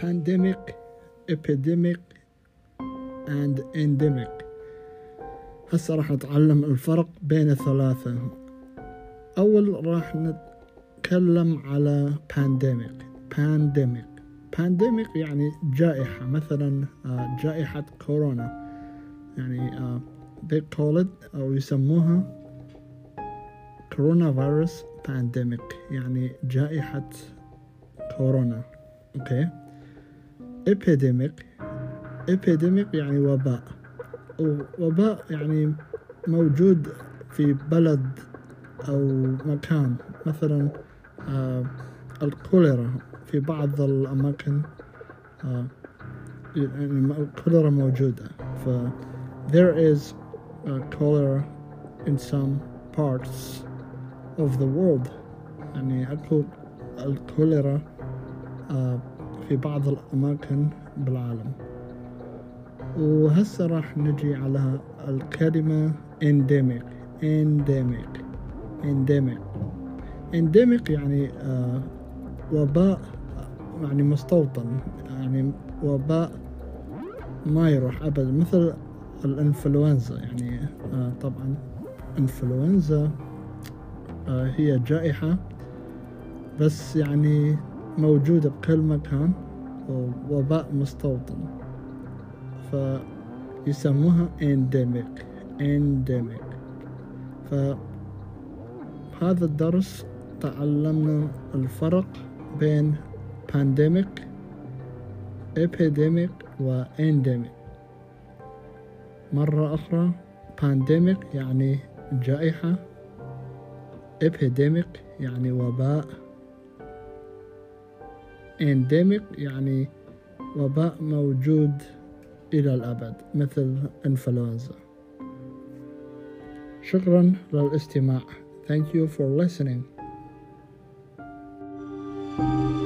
pandemic epidemic and endemic. هسه راح نتعلم الفرق بين الثلاثة. أول راح نتكلم على pandemic. Pandemic. Pandemic يعني جائحة مثلا آه، جائحة كورونا. يعني آه، they call it أو يسموها فيروس بانديميك يعني جائحة كورونا. أوكي؟ Epidemic. Epidemic يعني وباء وباء يعني موجود في بلد أو مكان. مثلا آه الكوليرا في بعض الأماكن آه يعني الكوليرا موجودة. ف there is cholera in some parts of the world. يعني أكو الكوليرا آه في بعض الأماكن بالعالم. وهسه راح نجي على الكلمة endemic. endemic. endemic. endemic يعني آه وباء يعني مستوطن يعني وباء ما يروح أبدا مثل الإنفلونزا يعني آه طبعا إنفلونزا آه هي جائحة بس يعني موجودة بكل مكان ووباء مستوطن. فيسموها endemic endemic. فهذا الدرس تعلمنا الفرق بين pandemic epidemic و endemic مرة أخرى pandemic يعني جائحة epidemic يعني وباء. انديميك يعني وباء موجود إلى الأبد مثل إنفلونزا شكرا للاستماع Thank you for listening. thank you